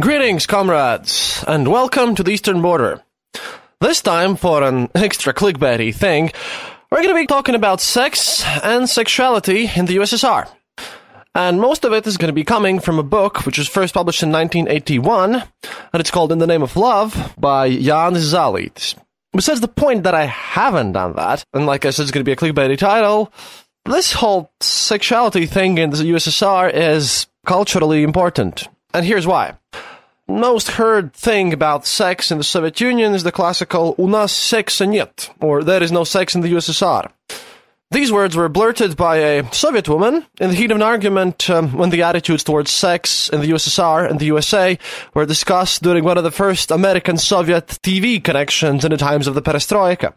Greetings, comrades, and welcome to the Eastern Border. This time, for an extra clickbaity thing, we're going to be talking about sex and sexuality in the USSR. And most of it is going to be coming from a book which was first published in 1981, and it's called In the Name of Love by Jan Zalit. Besides the point that I haven't done that, and like I said, it's going to be a clickbaity title, this whole sexuality thing in the USSR is culturally important. And here's why. Most heard thing about sex in the Soviet Union is the classical «У нас секса нет», or «There is no sex in the USSR». These words were blurted by a Soviet woman in the heat of an argument um, when the attitudes towards sex in the USSR and the USA were discussed during one of the first American-Soviet TV connections in the times of the perestroika.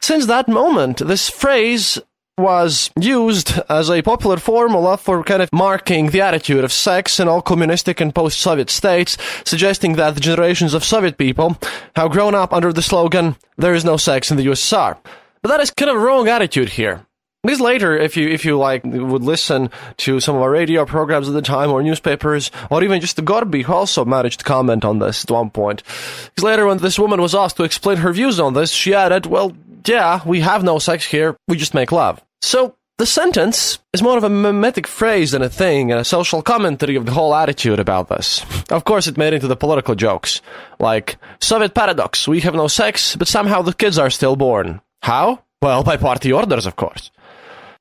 Since that moment, this phrase was used as a popular formula for kind of marking the attitude of sex in all communistic and post-Soviet states, suggesting that the generations of Soviet people have grown up under the slogan, there is no sex in the USSR. But that is kind of a wrong attitude here. Because later, if you if you like would listen to some of our radio programs at the time, or newspapers, or even just the Gorby, who also managed to comment on this at one point. Because later, when this woman was asked to explain her views on this, she added, "Well, yeah, we have no sex here. We just make love." So the sentence is more of a mimetic phrase than a thing, and a social commentary of the whole attitude about this. Of course, it made into the political jokes, like Soviet paradox: we have no sex, but somehow the kids are still born. How? Well, by party orders, of course.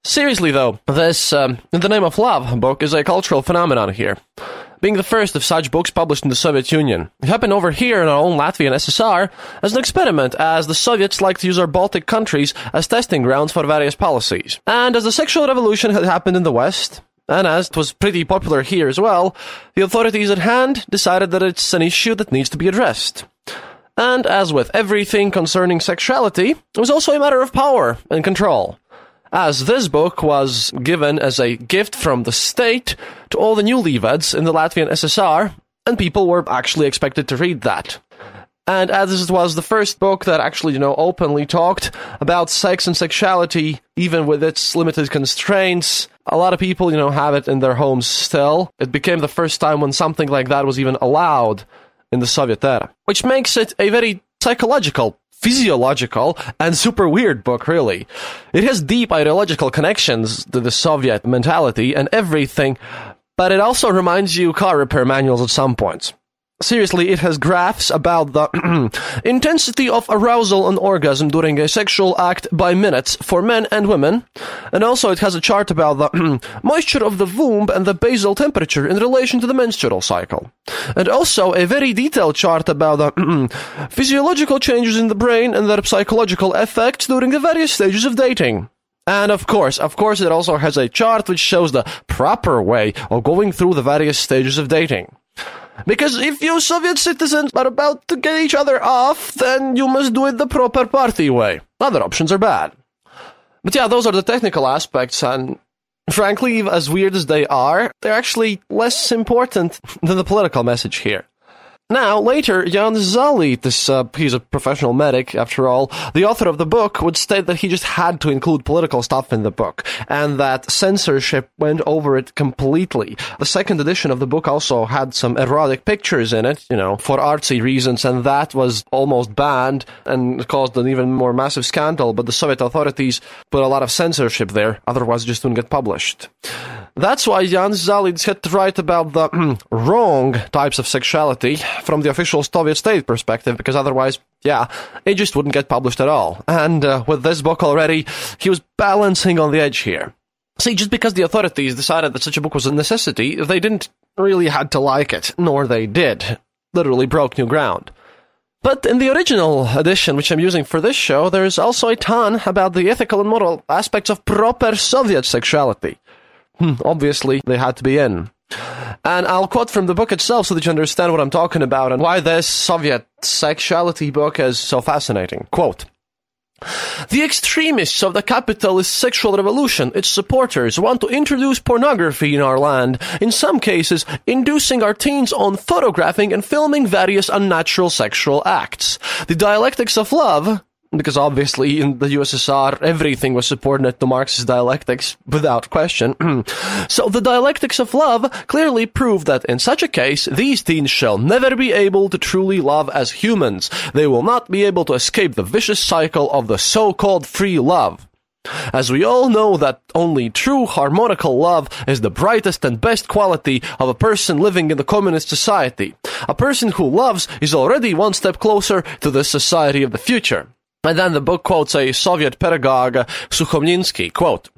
Seriously, though, this um, the Name of Love book is a cultural phenomenon here. Being the first of such books published in the Soviet Union. It happened over here in our own Latvian SSR as an experiment, as the Soviets liked to use our Baltic countries as testing grounds for various policies. And as the sexual revolution had happened in the West, and as it was pretty popular here as well, the authorities at hand decided that it's an issue that needs to be addressed. And as with everything concerning sexuality, it was also a matter of power and control as this book was given as a gift from the state to all the new newlyweds in the Latvian SSR, and people were actually expected to read that. And as it was the first book that actually, you know, openly talked about sex and sexuality, even with its limited constraints, a lot of people, you know, have it in their homes still. It became the first time when something like that was even allowed in the Soviet era, which makes it a very psychological physiological and super weird book, really. It has deep ideological connections to the Soviet mentality and everything, but it also reminds you car repair manuals at some points. Seriously, it has graphs about the intensity of arousal and orgasm during a sexual act by minutes for men and women. And also it has a chart about the moisture of the womb and the basal temperature in relation to the menstrual cycle. And also a very detailed chart about the physiological changes in the brain and their psychological effects during the various stages of dating. And of course, of course, it also has a chart which shows the proper way of going through the various stages of dating. Because if you Soviet citizens are about to get each other off, then you must do it the proper party way. Other options are bad. But yeah, those are the technical aspects, and frankly, as weird as they are, they're actually less important than the political message here. Now, later, Jan Zali, this, uh, he's a professional medic, after all, the author of the book, would state that he just had to include political stuff in the book, and that censorship went over it completely. The second edition of the book also had some erotic pictures in it, you know, for artsy reasons, and that was almost banned and caused an even more massive scandal, but the Soviet authorities put a lot of censorship there, otherwise it just wouldn't get published. That's why Jan Zalid had to write about the wrong types of sexuality from the official Soviet state perspective, because otherwise, yeah, it just wouldn't get published at all. And uh, with this book already, he was balancing on the edge here. See, just because the authorities decided that such a book was a necessity, they didn't really had to like it, nor they did. Literally broke new ground. But in the original edition, which I'm using for this show, there's also a ton about the ethical and moral aspects of proper Soviet sexuality. Hmm, obviously, they had to be in. And I'll quote from the book itself so that you understand what I'm talking about and why this Soviet sexuality book is so fascinating. Quote, the extremists of the capitalist sexual revolution, its supporters, want to introduce pornography in our land, in some cases, inducing our teens on photographing and filming various unnatural sexual acts. The dialectics of love, because obviously in the USSR everything was subordinate to Marxist dialectics without question. so the dialectics of love clearly prove that in such a case these teens shall never be able to truly love as humans. They will not be able to escape the vicious cycle of the so-called free love. As we all know that only true harmonical love is the brightest and best quality of a person living in the communist society. A person who loves is already one step closer to the society of the future. And then the book quotes a Soviet pedagogue, Sukhomlinsky, quote,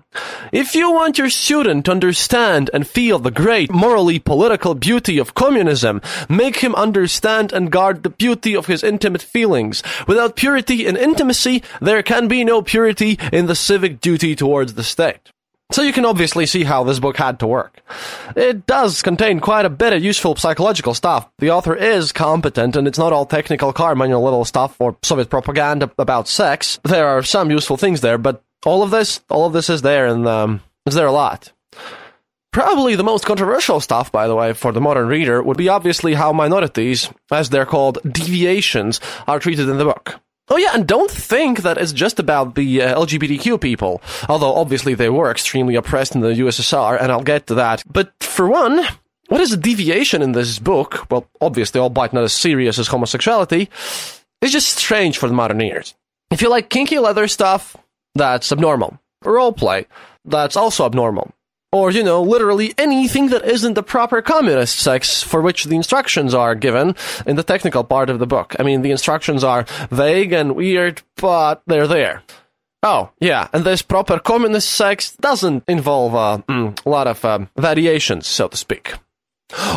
if you want your student to understand and feel the great morally political beauty of communism, make him understand and guard the beauty of his intimate feelings. Without purity in intimacy, there can be no purity in the civic duty towards the state. So you can obviously see how this book had to work. It does contain quite a bit of useful psychological stuff. The author is competent, and it's not all technical car manual little stuff or Soviet propaganda about sex. There are some useful things there, but all of this, all of this is there, and um, is there a lot. Probably the most controversial stuff, by the way, for the modern reader would be obviously how minorities, as they're called, deviations, are treated in the book. Oh yeah, and don't think that it's just about the uh, LGBTQ people, although obviously they were extremely oppressed in the USSR, and I'll get to that. But for one, what is a deviation in this book? Well, obviously, albeit not as serious as homosexuality, it's just strange for the modern ears. If you like kinky leather stuff, that's abnormal. Roleplay, that's also abnormal or, you know, literally anything that isn't the proper communist sex for which the instructions are given in the technical part of the book. I mean, the instructions are vague and weird, but they're there. Oh, yeah, and this proper communist sex doesn't involve uh, mm, a lot of um, variations, so to speak.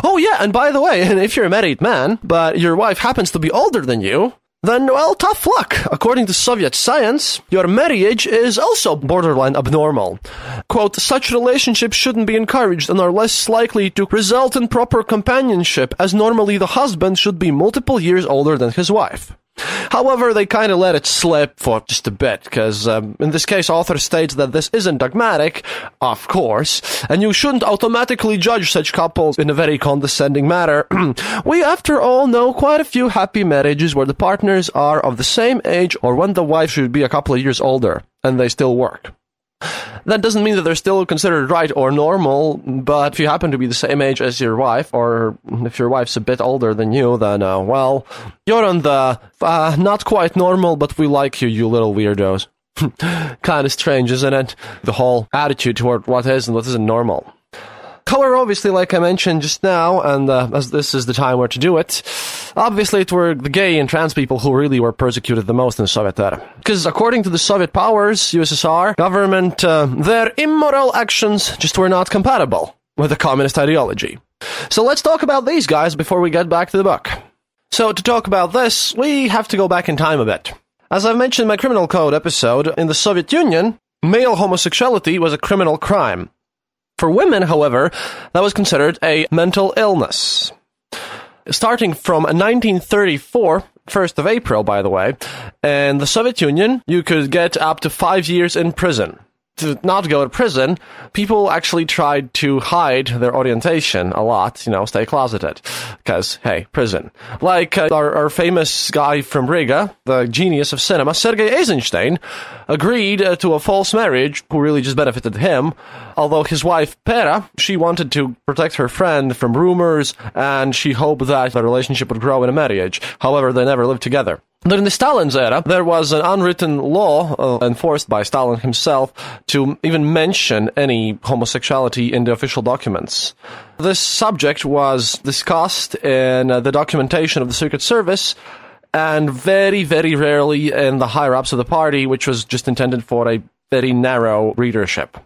Oh, yeah, and by the way, if you're a married man, but your wife happens to be older than you, then, well, tough luck. According to Soviet science, your marriage is also borderline abnormal. Quote, such relationships shouldn't be encouraged and are less likely to result in proper companionship, as normally the husband should be multiple years older than his wife. However, they kind of let it slip for just a bit, because um, in this case, author states that this isn't dogmatic, of course, and you shouldn't automatically judge such couples in a very condescending manner. we, after all, know quite a few happy marriages where the partners are of the same age or when the wife should be a couple of years older, and they still work. That doesn't mean that they're still considered right or normal, but if you happen to be the same age as your wife, or if your wife's a bit older than you, then, uh, well, you're on the uh, not quite normal, but we like you, you little weirdos. kind of strange, isn't it? The whole attitude toward what is and what isn't normal. However, obviously, like I mentioned just now, and uh, as this is the time where to do it, obviously it were the gay and trans people who really were persecuted the most in the Soviet era. Because according to the Soviet powers, USSR, government, uh, their immoral actions just were not compatible with the communist ideology. So let's talk about these guys before we get back to the book. So to talk about this, we have to go back in time a bit. As I've mentioned in my criminal code episode, in the Soviet Union, male homosexuality was a criminal crime. For women, however, that was considered a mental illness. Starting from 1934, 1st of April, by the way, in the Soviet Union, you could get up to five years in prison to not go to prison, people actually tried to hide their orientation a lot, you know, stay closeted. Because, hey, prison. Like uh, our, our, famous guy from Riga, the genius of cinema, Sergei Eisenstein, agreed uh, to a false marriage who really just benefited him. Although his wife, Pera, she wanted to protect her friend from rumors and she hoped that the relationship would grow in a marriage. However, they never lived together. During the Stalin's era, there was an unwritten law uh, enforced by Stalin himself to even mention any homosexuality in the official documents. This subject was discussed in uh, the documentation of the Secret Service and very, very rarely in the higher ups of the party, which was just intended for a very narrow readership.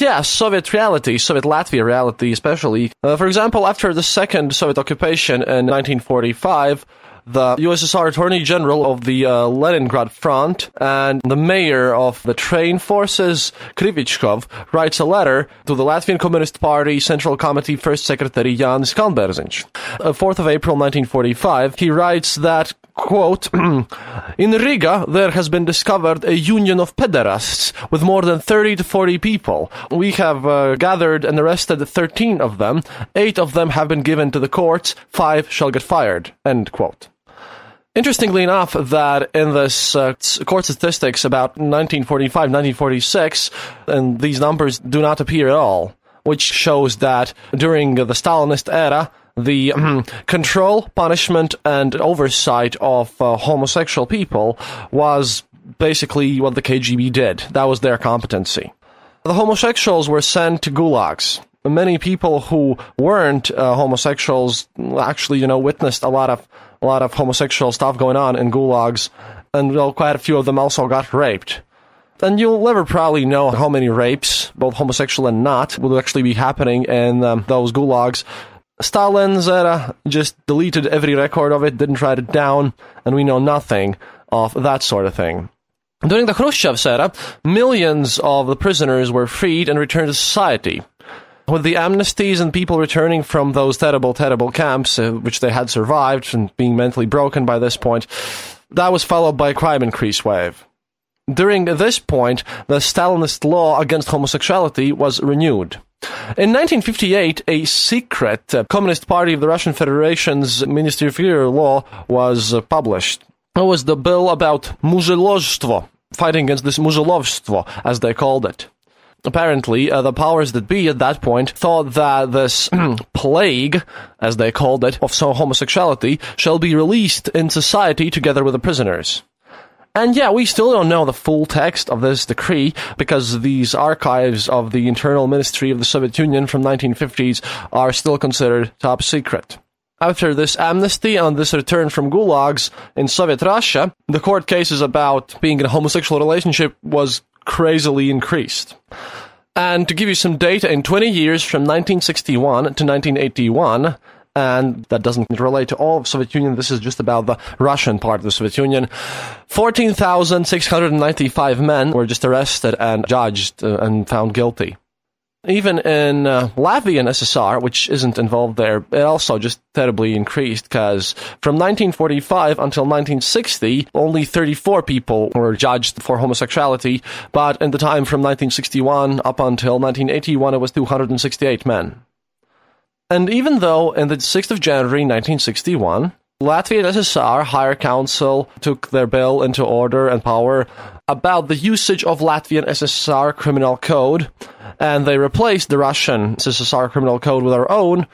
Yeah, Soviet reality, Soviet Latvia reality especially. Uh, for example, after the second Soviet occupation in 1945, the USSR Attorney General of the uh, Leningrad Front and the mayor of the train forces, Krivichkov, writes a letter to the Latvian Communist Party Central Committee First Secretary Jan Kalnberziņš. Uh, 4th of April 1945, he writes that, quote, In Riga, there has been discovered a union of pederasts with more than 30 to 40 people. We have uh, gathered and arrested 13 of them. Eight of them have been given to the courts. Five shall get fired. End quote. Interestingly enough, that in this uh, court statistics about 1945, 1946, and these numbers do not appear at all, which shows that during the Stalinist era, the um, control, punishment, and oversight of uh, homosexual people was basically what the KGB did. That was their competency. The homosexuals were sent to gulags. Many people who weren't uh, homosexuals actually, you know, witnessed a lot of a lot of homosexual stuff going on in gulags, and well, quite a few of them also got raped. And you'll never probably know how many rapes, both homosexual and not, will actually be happening in um, those gulags. Stalin's era just deleted every record of it, didn't write it down, and we know nothing of that sort of thing. During the Khrushchev era, millions of the prisoners were freed and returned to society with the amnesties and people returning from those terrible, terrible camps, uh, which they had survived and being mentally broken by this point, that was followed by a crime increase wave. During this point, the Stalinist law against homosexuality was renewed. In 1958, a secret uh, Communist Party of the Russian Federation's Ministry of Interior law was uh, published. It was the bill about muzhelozhstvo, fighting against this muzhelozhstvo, as they called it apparently, uh, the powers that be at that point thought that this plague, as they called it, of homosexuality shall be released in society together with the prisoners. And yeah, we still don't know the full text of this decree because these archives of the Internal Ministry of the Soviet Union from 1950s are still considered top secret. After this amnesty and this return from gulags in Soviet Russia, the court cases about being in a homosexual relationship was crazily increased. And to give you some data, in 20 years from 1961 to 1981, and that doesn't relate to all of Soviet Union. This is just about the Russian part of the Soviet Union. 14,695 men were just arrested and judged uh, and found guilty even in uh, Latvian SSR, which isn't involved there, it also just terribly increased because from 1945 until 1960, only 34 people were judged for homosexuality, but in the time from 1961 up until 1981, it was 268 men. And even though in the 6th of January 1961, Latvian SSR Higher Council took their bill into order and power about the usage of Latvian SSR criminal code, and they replaced the Russian SSR criminal code with our own.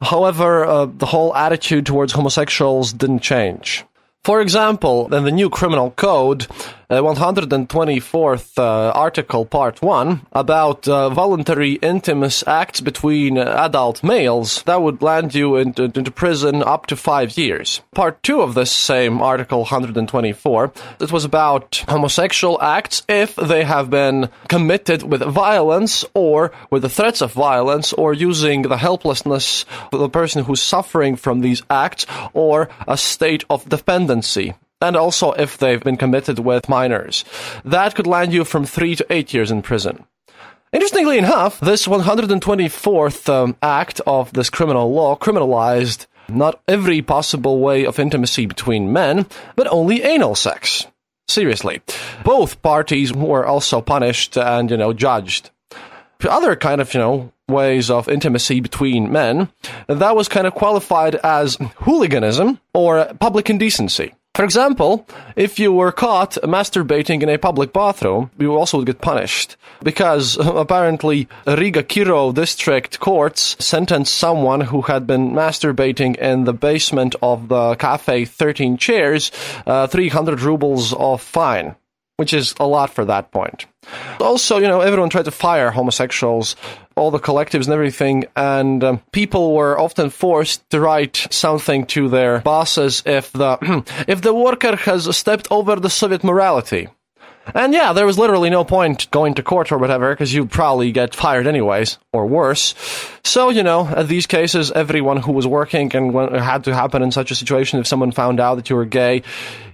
However, uh, the whole attitude towards homosexuals didn't change. For example, in the new criminal code, uh, 124th uh, article, part 1, about uh, voluntary intimate acts between adult males, that would land you into, into, prison up to five years. Part 2 of this same article, 124, it was about homosexual acts if they have been committed with violence or with the threats of violence or using the helplessness of the person who's suffering from these acts or a state of dependency and also if they've been committed with minors. That could land you from three to eight years in prison. Interestingly enough, this 124th um, act of this criminal law criminalized not every possible way of intimacy between men, but only anal sex. seriously. Both parties were also punished and, you know, judged. Other kind of, you know, ways of intimacy between men, that was kind of qualified as hooliganism or public indecency. For example, if you were caught masturbating in a public bathroom, you also would get punished. Because apparently Riga Kirov district courts sentenced someone who had been masturbating in the basement of the cafe 13 chairs uh, 300 rubles of fine which is a lot for that point. Also, you know, everyone tried to fire homosexuals, all the collectives and everything, and um, people were often forced to write something to their bosses if the if the worker has stepped over the Soviet morality. And yeah, there was literally no point going to court or whatever, because you'd probably get fired anyways, or worse. So, you know, at these cases, everyone who was working and when it had to happen in such a situation, if someone found out that you were gay,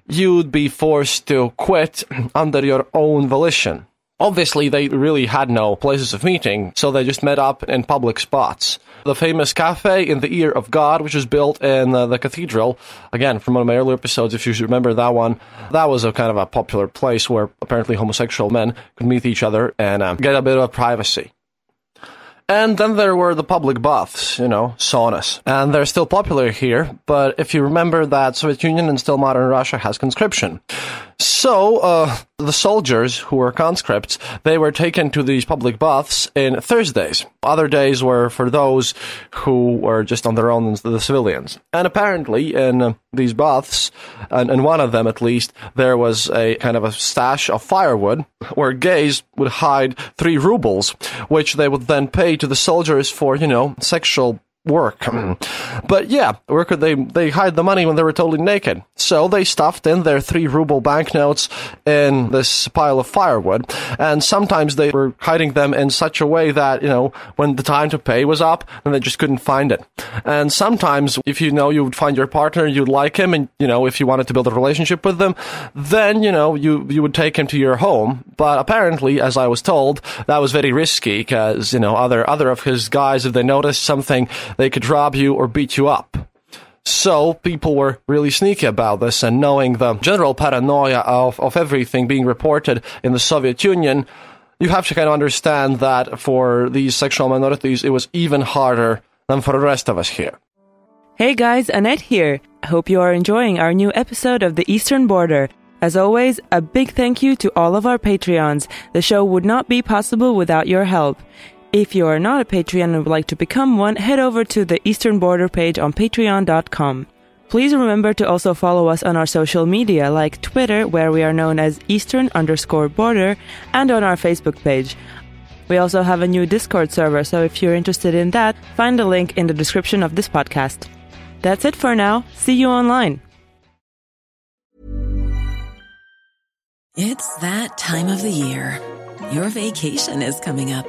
you'd be forced to quit under your own volition. Obviously, they really had no places of meeting, so they just met up in public spots. The famous cafe in the ear of God, which was built in uh, the cathedral, again, from one of my earlier episodes, if you remember that one, that was a kind of a popular place where apparently homosexual men could meet each other and uh, get a bit of privacy. And then there were the public baths, you know, saunas. And they're still popular here, but if you remember that Soviet Union and still modern Russia has conscription. So, uh, the soldiers who were conscripts, they were taken to these public baths in Thursdays. Other days were for those who were just on their own, the civilians. And apparently, in uh, these baths, and in one of them at least, there was a kind of a stash of firewood where gays would hide three rubles, which they would then pay to the soldiers for, you know, sexual work. but yeah, where could they they hide the money when they were totally naked? So they stuffed in their three ruble banknotes in this pile of firewood, and sometimes they were hiding them in such a way that you know when the time to pay was up, and they just couldn't find it. And sometimes, if you know you would find your partner, you'd like him, and you know if you wanted to build a relationship with them, then you know you you would take him to your home. But apparently, as I was told, that was very risky because you know other other of his guys, if they noticed something they could rob you or beat you up. So people were really sneaky about this, and knowing the general paranoia of, of everything being reported in the Soviet Union, you have to kind of understand that for these sexual minorities, it was even harder than for the rest of us here. Hey guys, Annette here. I Hope you are enjoying our new episode of The Eastern Border. As always, a big thank you to all of our Patreons. The show would not be possible without your help. If you are not a Patreon and would like to become one, head over to the Eastern Border page on patreon.com. Please remember to also follow us on our social media like Twitter, where we are known as Eastern underscore border, and on our Facebook page. We also have a new Discord server, so if you're interested in that, find the link in the description of this podcast. That's it for now. See you online. It's that time of the year. Your vacation is coming up.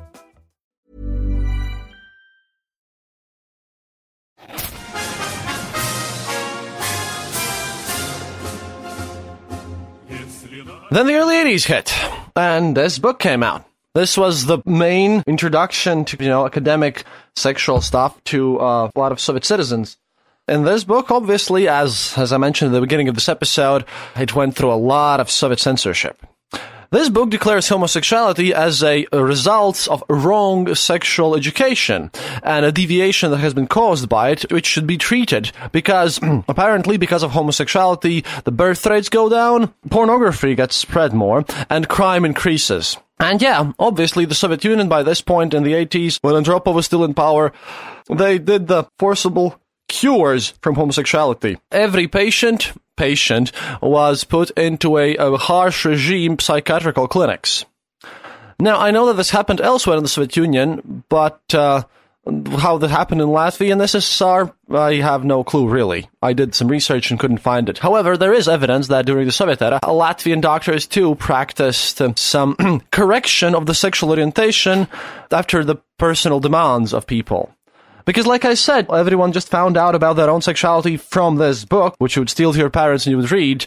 Then the early 80s hit, and this book came out. This was the main introduction to, you know, academic sexual stuff to uh, a lot of Soviet citizens. In this book, obviously, as, as I mentioned at the beginning of this episode, it went through a lot of Soviet censorship. This book declares homosexuality as a result of wrong sexual education and a deviation that has been caused by it, which should be treated because apparently because of homosexuality, the birth rates go down, pornography gets spread more, and crime increases. And yeah, obviously the Soviet Union by this point in the 80s, when Andropov was still in power, they did the forcible cures from homosexuality. Every patient, patient was put into a, a harsh regime psychiatrical clinics. Now, I know that this happened elsewhere in the Soviet Union, but uh, how that happened in Latvia and SSR, I have no clue really. I did some research and couldn't find it. However, there is evidence that during the Soviet era, Latvian doctors too practiced some correction of the sexual orientation after the personal demands of people. Because, like I said, everyone just found out about their own sexuality from this book, which you would steal to your parents and you would read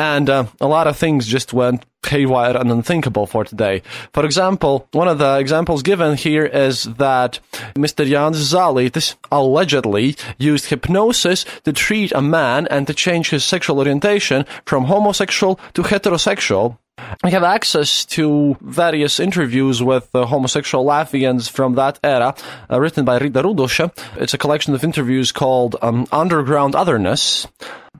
and uh, a lot of things just went haywire and unthinkable for today. For example, one of the examples given here is that Mr. Jānis Zālītis allegedly used hypnosis to treat a man and to change his sexual orientation from homosexual to heterosexual. We have access to various interviews with uh, homosexual Latvians from that era, uh, written by Rita Ruduša. It's a collection of interviews called um, Underground Otherness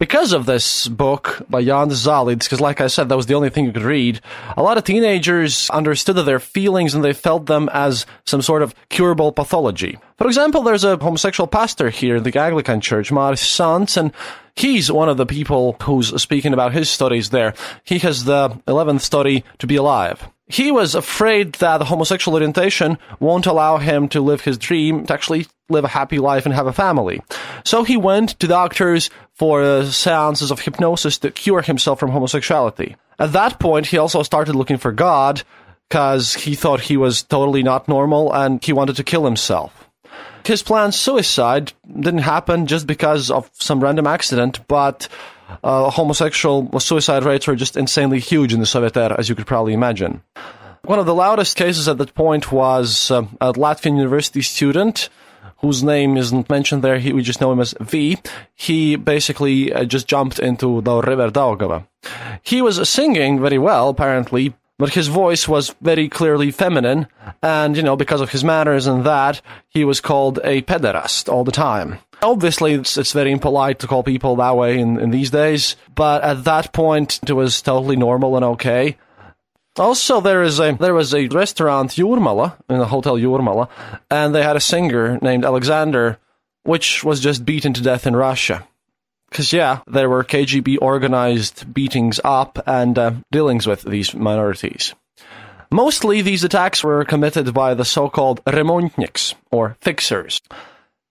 because of this book by Jan Zālītis, because like I said, that was the only thing you could read, a lot of teenagers understood their feelings and they felt them as some sort of curable pathology. For example, there's a homosexual pastor here in the Anglican Church, Māris Sants, and he's one of the people who's speaking about his studies there. He has the 11th study to be alive he was afraid that the homosexual orientation won't allow him to live his dream to actually live a happy life and have a family. So he went to doctors for uh, seances of hypnosis to cure himself from homosexuality. At that point, he also started looking for God because he thought he was totally not normal and he wanted to kill himself. His planned suicide didn't happen just because of some random accident, but uh, homosexual suicide rates were just insanely huge in the Soviet era, as you could probably imagine. One of the loudest cases at that point was uh, a Latvian university student whose name isn't mentioned there. He, we just know him as V. He basically uh, just jumped into the river Daugava. He was singing very well, apparently, but his voice was very clearly feminine, and, you know, because of his manners and that, he was called a pederast all the time. Obviously, it's, it's very impolite to call people that way in, in these days, but at that point, it was totally normal and okay. Also, there is a there was a restaurant Jūrmala in the hotel Jūrmala, and they had a singer named Alexander, which was just beaten to death in Russia. Because yeah, there were KGB organized beatings up and uh, dealings with these minorities. Mostly, these attacks were committed by the so-called remontniks or fixers.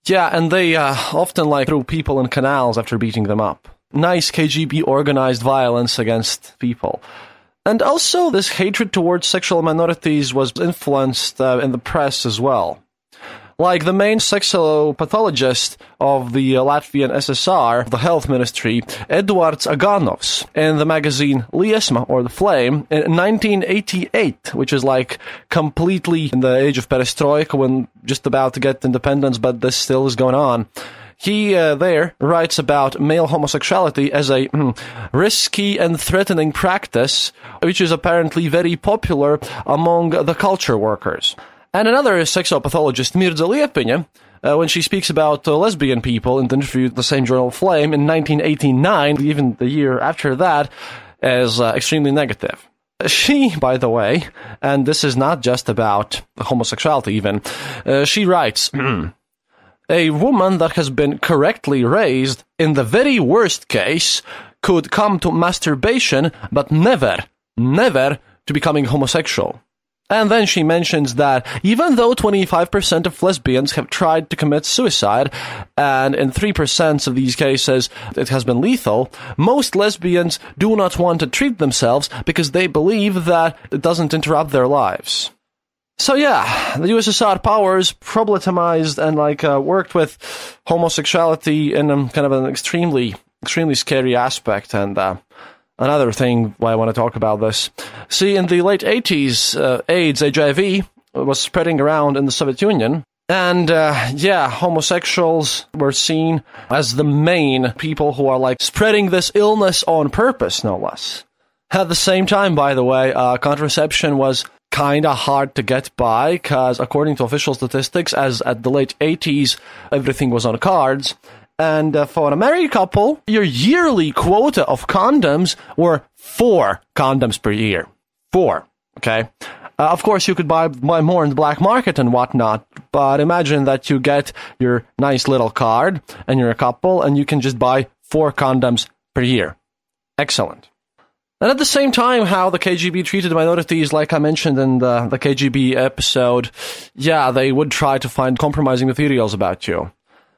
Yeah, and they uh, often like threw people in canals after beating them up. Nice KGB organized violence against people. And also, this hatred towards sexual minorities was influenced uh, in the press as well. Like the main sexopathologist of the Latvian SSR, the health ministry, Eduards Aganovs, in the magazine Liesma, or The Flame, in 1988, which is like completely in the age of perestroika when just about to get independence, but this still is going on. He uh, there writes about male homosexuality as a mm, risky and threatening practice, which is apparently very popular among the culture workers. And another sexopathologist, Mirza Liepiņa, uh, when she speaks about uh, lesbian people in the interview the same journal Flame in 1989, even the year after that, is uh, extremely negative. She, by the way, and this is not just about homosexuality even, uh, she writes, A woman that has been correctly raised, in the very worst case, could come to masturbation, but never, never to becoming homosexual. And then she mentions that even though 25% of lesbians have tried to commit suicide, and in 3% of these cases it has been lethal, most lesbians do not want to treat themselves because they believe that it doesn't interrupt their lives. So yeah, the USSR powers problematized and like uh, worked with homosexuality in a, kind of an extremely, extremely scary aspect. And uh, another thing why I want to talk about this. See, in the late 80s, uh, AIDS, HIV, was spreading around in the Soviet Union. And uh, yeah, homosexuals were seen as the main people who are like spreading this illness on purpose, no less. At the same time, by the way, uh, contraception was kind of hard to get by because, according to official statistics, as at the late 80s, everything was on cards. And uh, for a married couple, your yearly quota of condoms were four condoms per year. Four. Okay. Uh, of course, you could buy, buy more in the black market and whatnot, but imagine that you get your nice little card and you're a couple and you can just buy four condoms per year. Excellent. And at the same time, how the KGB treated minorities, like I mentioned in the, the KGB episode, yeah, they would try to find compromising materials about you.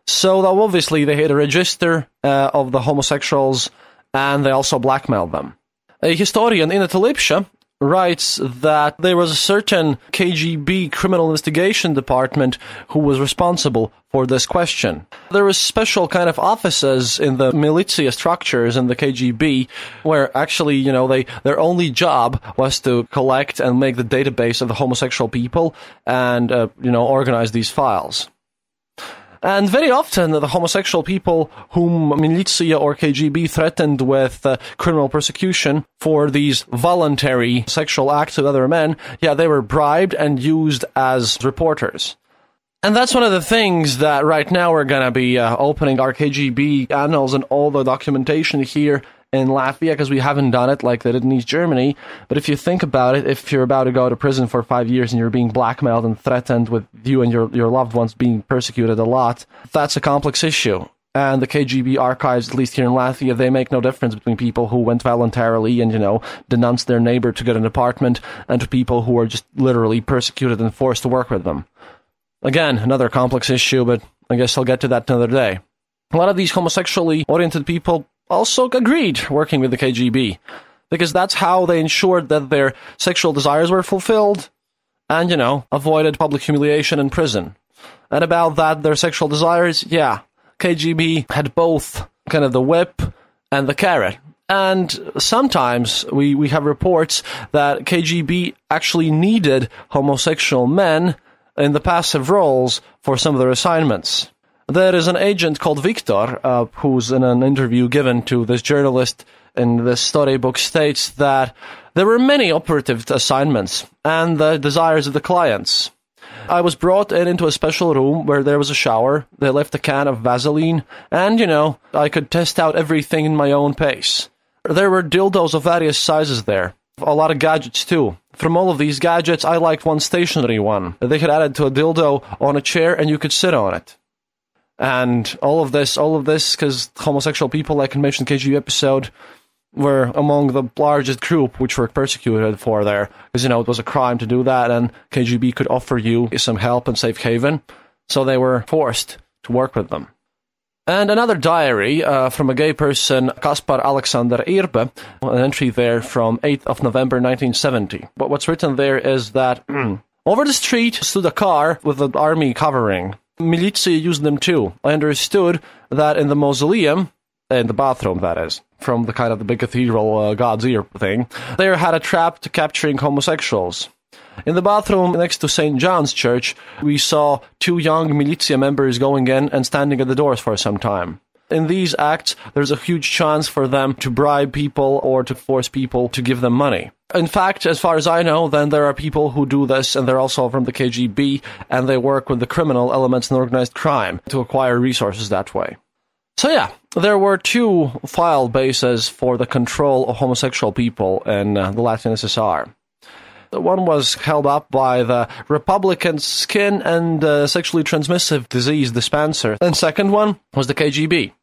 So obviously they had a register uh, of the homosexuals and they also blackmailed them. A historian, in Lipša, writes that there was a certain KGB criminal investigation department who was responsible for this question. There was special kind of offices in the militia structures in the KGB where actually, you know, they their only job was to collect and make the database of the homosexual people and uh, you know organize these files. And very often, the homosexual people whom militia or KGB threatened with uh, criminal persecution for these voluntary sexual acts with other men, yeah, they were bribed and used as reporters. And that's one of the things that right now we're going to be uh, opening our KGB annals and all the documentation here in Latvia because we haven't done it like they did in East Germany. But if you think about it, if you're about to go to prison for five years and you're being blackmailed and threatened with you and your, your loved ones being persecuted a lot, that's a complex issue. And the KGB archives, at least here in Latvia, they make no difference between people who went voluntarily and, you know, denounced their neighbor to get an apartment and to people who are just literally persecuted and forced to work with them. Again, another complex issue, but I guess I'll get to that another day. A lot of these homosexually oriented people also agreed working with the KGB because that's how they ensured that their sexual desires were fulfilled and, you know, avoided public humiliation in prison. And about that, their sexual desires, yeah, KGB had both kind of the whip and the carrot. And sometimes we, we have reports that KGB actually needed homosexual men in the passive roles for some of their assignments. There is an agent called Victor, uh, who's in an interview given to this journalist in this storybook states that there were many operative assignments and the desires of the clients. I was brought in into a special room where there was a shower. They left a can of Vaseline, and you know, I could test out everything in my own pace. There were dildos of various sizes there. A lot of gadgets too. From all of these gadgets, I liked one stationary one. They had added to a dildo on a chair and you could sit on it. And all of this, all of this, because homosexual people, like I mentioned in the KGB episode, were among the largest group which were persecuted for there. Because, you know, it was a crime to do that, and KGB could offer you some help and safe haven. So they were forced to work with them. And another diary uh, from a gay person, Kaspar Alexander Irbe, an entry there from 8th of November 1970. But what's written there is that over the street stood a car with an army covering. Militia used them too. I understood that in the mausoleum, in the bathroom, that is, from the kind of the big cathedral uh, God's ear thing, they had a trap to capturing homosexuals. In the bathroom next to St. John's Church, we saw two young militia members going in and standing at the doors for some time. In these acts, there's a huge chance for them to bribe people or to force people to give them money. In fact, as far as I know, then there are people who do this, and they're also from the KGB, and they work with the criminal elements in organized crime to acquire resources that way. So, yeah, there were two file bases for the control of homosexual people in uh, the Latvian SSR. One was held up by the Republican Skin and uh, Sexually Transmissive Disease Dispenser, and second one was the KGB.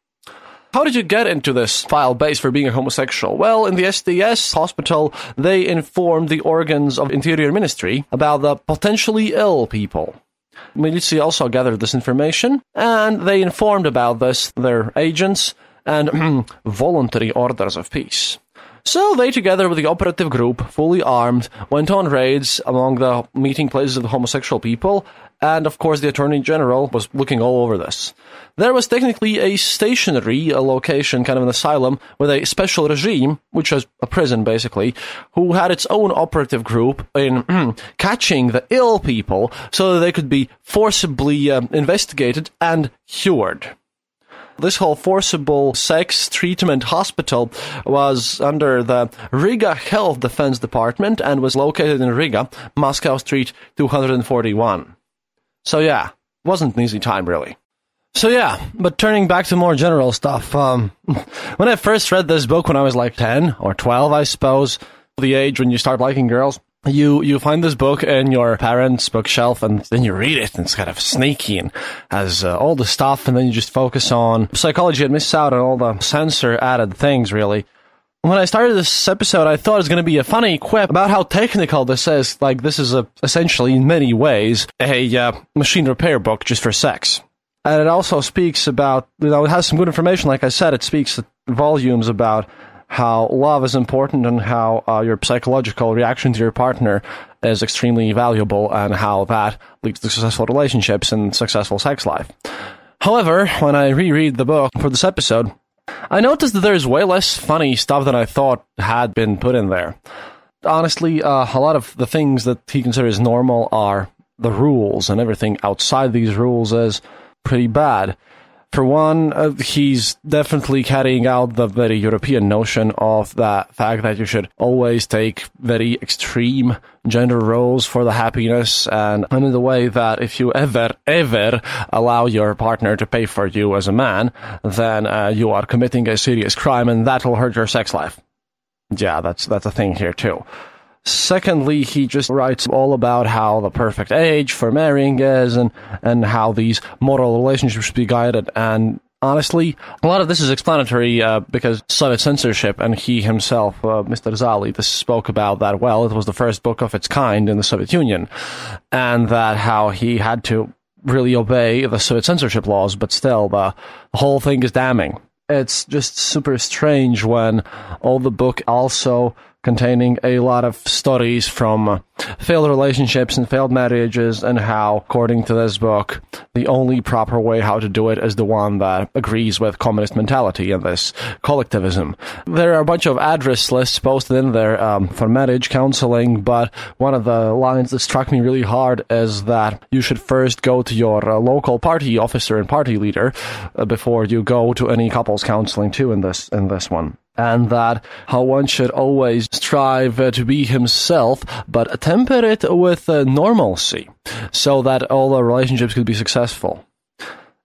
How did you get into this file base for being a homosexual? Well, in the SDS hospital, they informed the organs of Interior Ministry about the potentially ill people. Militia also gathered this information, and they informed about this their agents and voluntary orders of peace. So they, together with the operative group, fully armed, went on raids among the meeting places of the homosexual people, and of course the Attorney General was looking all over this. There was technically a stationary location, kind of an asylum, with a special regime, which was a prison basically, who had its own operative group in catching the ill people so that they could be forcibly um, investigated and cured this whole forcible sex treatment hospital was under the Riga Health Defense Department and was located in Riga, Moscow Street 241. So yeah, wasn't an easy time really. So yeah, but turning back to more general stuff, um, when I first read this book when I was like 10 or 12, I suppose, the age when you start liking girls, you you find this book in your parents' bookshelf and then you read it and it's kind of sneaky and has uh, all the stuff and then you just focus on psychology and miss out on all the censor added things really when I started this episode, I thought it was going to be a funny quip about how technical this is. Like, this is a, essentially, in many ways, a uh, machine repair book just for sex. And it also speaks about, you know, it has some good information. Like I said, it speaks volumes about how love is important and how uh, your psychological reaction to your partner is extremely valuable and how that leads to successful relationships and successful sex life. However, when I reread the book for this episode, I noticed that there's way less funny stuff than I thought had been put in there. Honestly, uh, a lot of the things that he considers normal are the rules, and everything outside these rules is pretty bad. For one, uh, he's definitely carrying out the very European notion of the fact that you should always take very extreme gender roles for the happiness, and, and in the way that if you ever, ever allow your partner to pay for you as a man, then uh, you are committing a serious crime, and that will hurt your sex life. Yeah, that's that's a thing here too. Secondly, he just writes all about how the perfect age for marrying is and, and how these moral relationships should be guided. And honestly, a lot of this is explanatory uh, because Soviet censorship and he himself, uh, Mr. Zali, this spoke about that well. It was the first book of its kind in the Soviet Union. And that how he had to really obey the Soviet censorship laws, but still, the, the whole thing is damning. It's just super strange when all the book also containing a lot of stories from uh, failed relationships and failed marriages, and how, according to this book, the only proper way how to do it is the one that agrees with communist mentality and this collectivism. There are a bunch of address lists posted in there um, for marriage counseling, but one of the lines that struck me really hard is that you should first go to your uh, local party officer and party leader uh, before you go to any couples counseling too in this in this one and that how one should always strive uh, to be himself, but temper it with uh, normalcy so that all the relationships could be successful.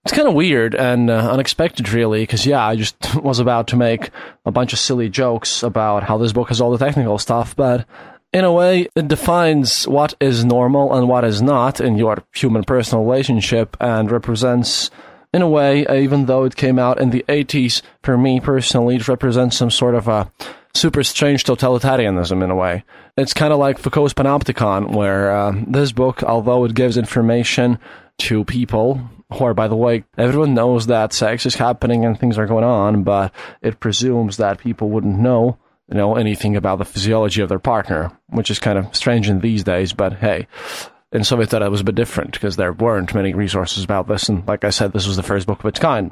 It's kind of weird and uh, unexpected, really, because, yeah, I just was about to make a bunch of silly jokes about how this book has all the technical stuff, but in a way, it defines what is normal and what is not in your human personal relationship and represents in a way, even though it came out in the 80s, for me personally, it represents some sort of a super strange totalitarianism in a way. It's kind of like Foucault's Panopticon, where uh, this book, although it gives information to people, or by the way, everyone knows that sex is happening and things are going on, but it presumes that people wouldn't know, you know, anything about the physiology of their partner, which is kind of strange in these days, but hey, in Soviet thought it was a bit different because there weren't many resources about this, and like I said, this was the first book of its kind.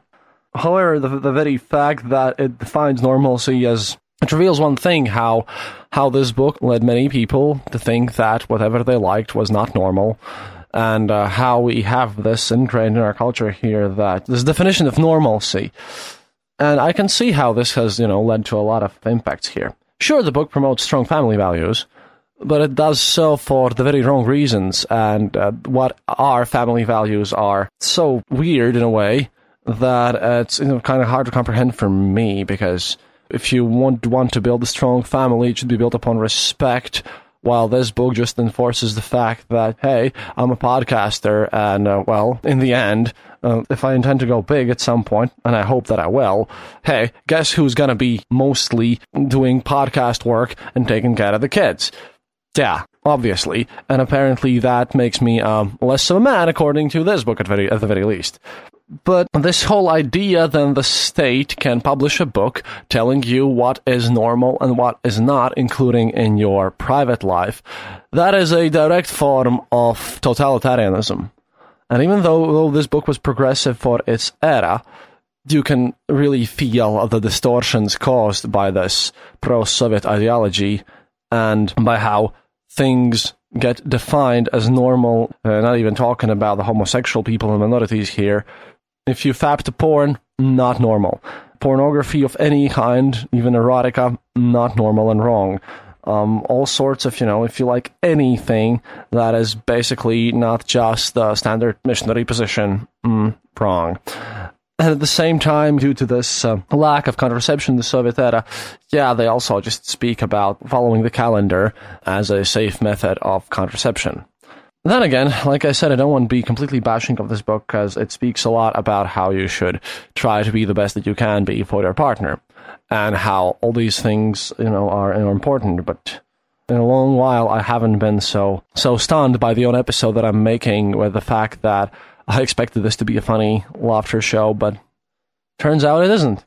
However, the, the very fact that it defines normalcy as it reveals one thing how how this book led many people to think that whatever they liked was not normal and uh, how we have this ingrained in our culture here that this definition of normalcy and i can see how this has you know led to a lot of impacts here sure the book promotes strong family values but it does so for the very wrong reasons. And uh, what our family values are so weird in a way that it's you know, kind of hard to comprehend for me because if you want want to build a strong family, it should be built upon respect. While this book just enforces the fact that hey, I'm a podcaster, and uh, well, in the end, uh, if I intend to go big at some point, and I hope that I will, hey, guess who's gonna be mostly doing podcast work and taking care of the kids? Yeah, obviously, and apparently that makes me um, less of a man, according to this book at very at the very least. But this whole idea then the state can publish a book telling you what is normal and what is not, including in your private life, that is a direct form of totalitarianism. And even though, though this book was progressive for its era, you can really feel the distortions caused by this pro Soviet ideology and by how things get defined as normal, uh, not even talking about the homosexual people and minorities here. If you fap to porn, not normal. Pornography of any kind, even erotica, not normal and wrong. Um, all sorts of, you know, if you like anything that is basically not just the standard missionary position, mm, wrong. And at the same time, due to this uh, lack of contraception in the Soviet era, yeah, they also just speak about following the calendar as a safe method of contraception. Then again, like I said, I don't want to be completely bashing of this book because it speaks a lot about how you should try to be the best that you can be for your partner and how all these things, you know, are, are important. But in a long while, I haven't been so so stunned by the own episode that I'm making with the fact that I expected this to be a funny laughter show, but turns out it isn't.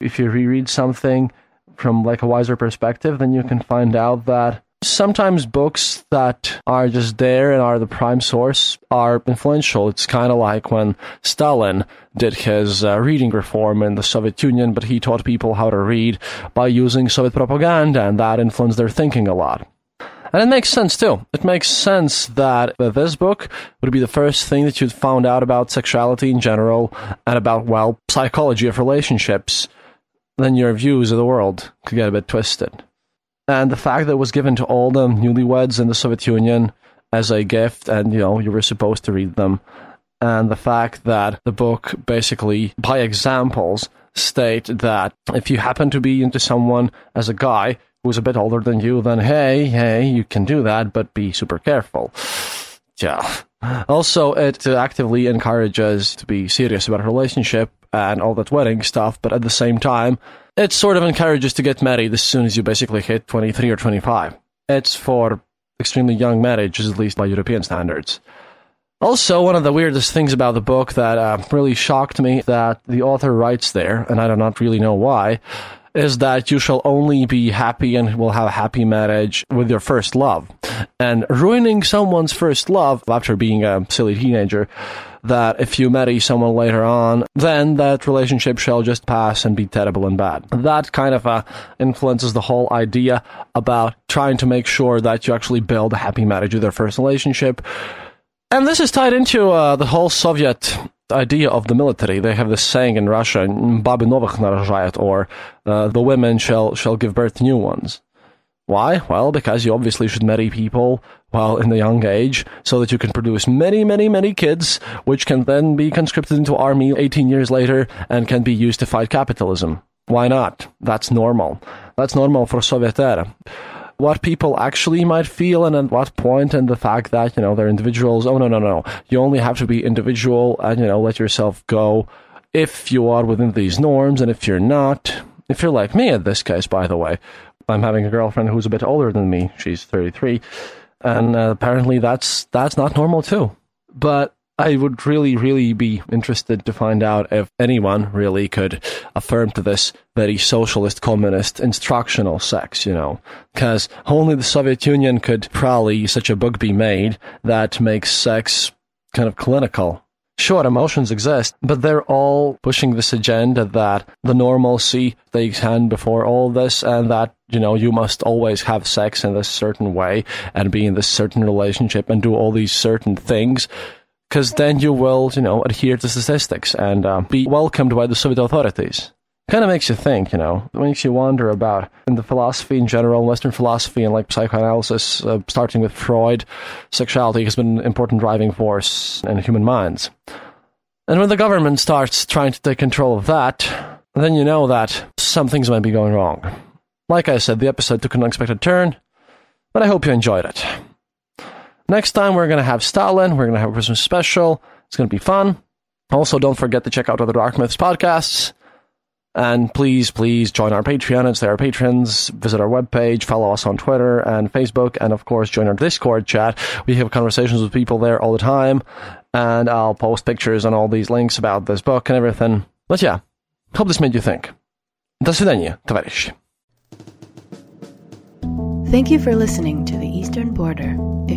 If you reread something from like a wiser perspective, then you can find out that sometimes books that are just there and are the prime source are influential. It's kind of like when Stalin did his uh, reading reform in the Soviet Union, but he taught people how to read by using Soviet propaganda, and that influenced their thinking a lot. And it makes sense too. It makes sense that uh, this book would be the first thing that you'd found out about sexuality in general and about, well, psychology of relationships. Then your views of the world could get a bit twisted. And the fact that it was given to all the newlyweds in the Soviet Union as a gift, and you know, you were supposed to read them. And the fact that the book basically, by examples, state that if you happen to be into someone as a guy, who's a bit older than you, then hey, hey, you can do that, but be super careful. Yeah. Also, it actively encourages to be serious about a relationship and all that wedding stuff, but at the same time, it sort of encourages to get married as soon as you basically hit 23 or 25. It's for extremely young marriages, at least by European standards. Also, one of the weirdest things about the book that uh, really shocked me that the author writes there, and I do not really know why, is that you shall only be happy and will have a happy marriage with your first love. And ruining someone's first love after being a silly teenager, that if you marry someone later on, then that relationship shall just pass and be terrible and bad. That kind of uh, influences the whole idea about trying to make sure that you actually build a happy marriage with your first relationship. And this is tied into uh, the whole Soviet idea of the military. They have this saying in Russia, "Baby novых нарожают," or uh, "the women shall shall give birth to new ones." Why? Well, because you obviously should marry people while in the young age, so that you can produce many, many, many kids, which can then be conscripted into army 18 years later and can be used to fight capitalism. Why not? That's normal. That's normal for Soviet era what people actually might feel and at what point and the fact that, you know, they're individuals. Oh, no, no, no. You only have to be individual and, you know, let yourself go if you are within these norms. And if you're not, if you're like me in this case, by the way, I'm having a girlfriend who's a bit older than me. She's 33. And uh, apparently that's, that's not normal too. But I would really, really be interested to find out if anyone really could affirm to this very socialist, communist, instructional sex, you know. Because only the Soviet Union could probably such a book be made that makes sex kind of clinical. Sure, emotions exist, but they're all pushing this agenda that the normalcy takes hand before all this and that, you know, you must always have sex in this certain way and be in this certain relationship and do all these certain things because then you will, you know, adhere to statistics and uh, be welcomed by the Soviet authorities. Kind of makes you think, you know, it makes you wonder about in the philosophy in general, Western philosophy and like psychoanalysis, uh, starting with Freud, sexuality has been an important driving force in human minds. And when the government starts trying to take control of that, then you know that some things might be going wrong. Like I said, the episode took an unexpected turn, but I hope you enjoyed it. Next time, we're going to have Stalin. We're going to have a Christmas special. It's going to be fun. Also, don't forget to check out other Dark Myths podcasts. And please, please join our Patreon. It's there, our patrons. Visit our webpage, follow us on Twitter and Facebook, and of course, join our Discord chat. We have conversations with people there all the time, and I'll post pictures and all these links about this book and everything. But yeah, hope this made you think. До свидания, товарищи. Thank you for listening to The Eastern Border.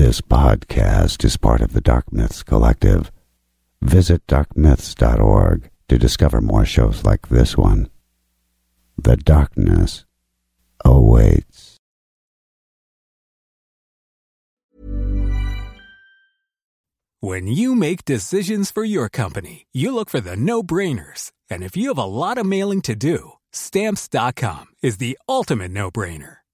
This podcast is part of the Dark Myths Collective. Visit darkmyths.org to discover more shows like this one. The darkness awaits. When you make decisions for your company, you look for the no brainers. And if you have a lot of mailing to do, stamps.com is the ultimate no brainer.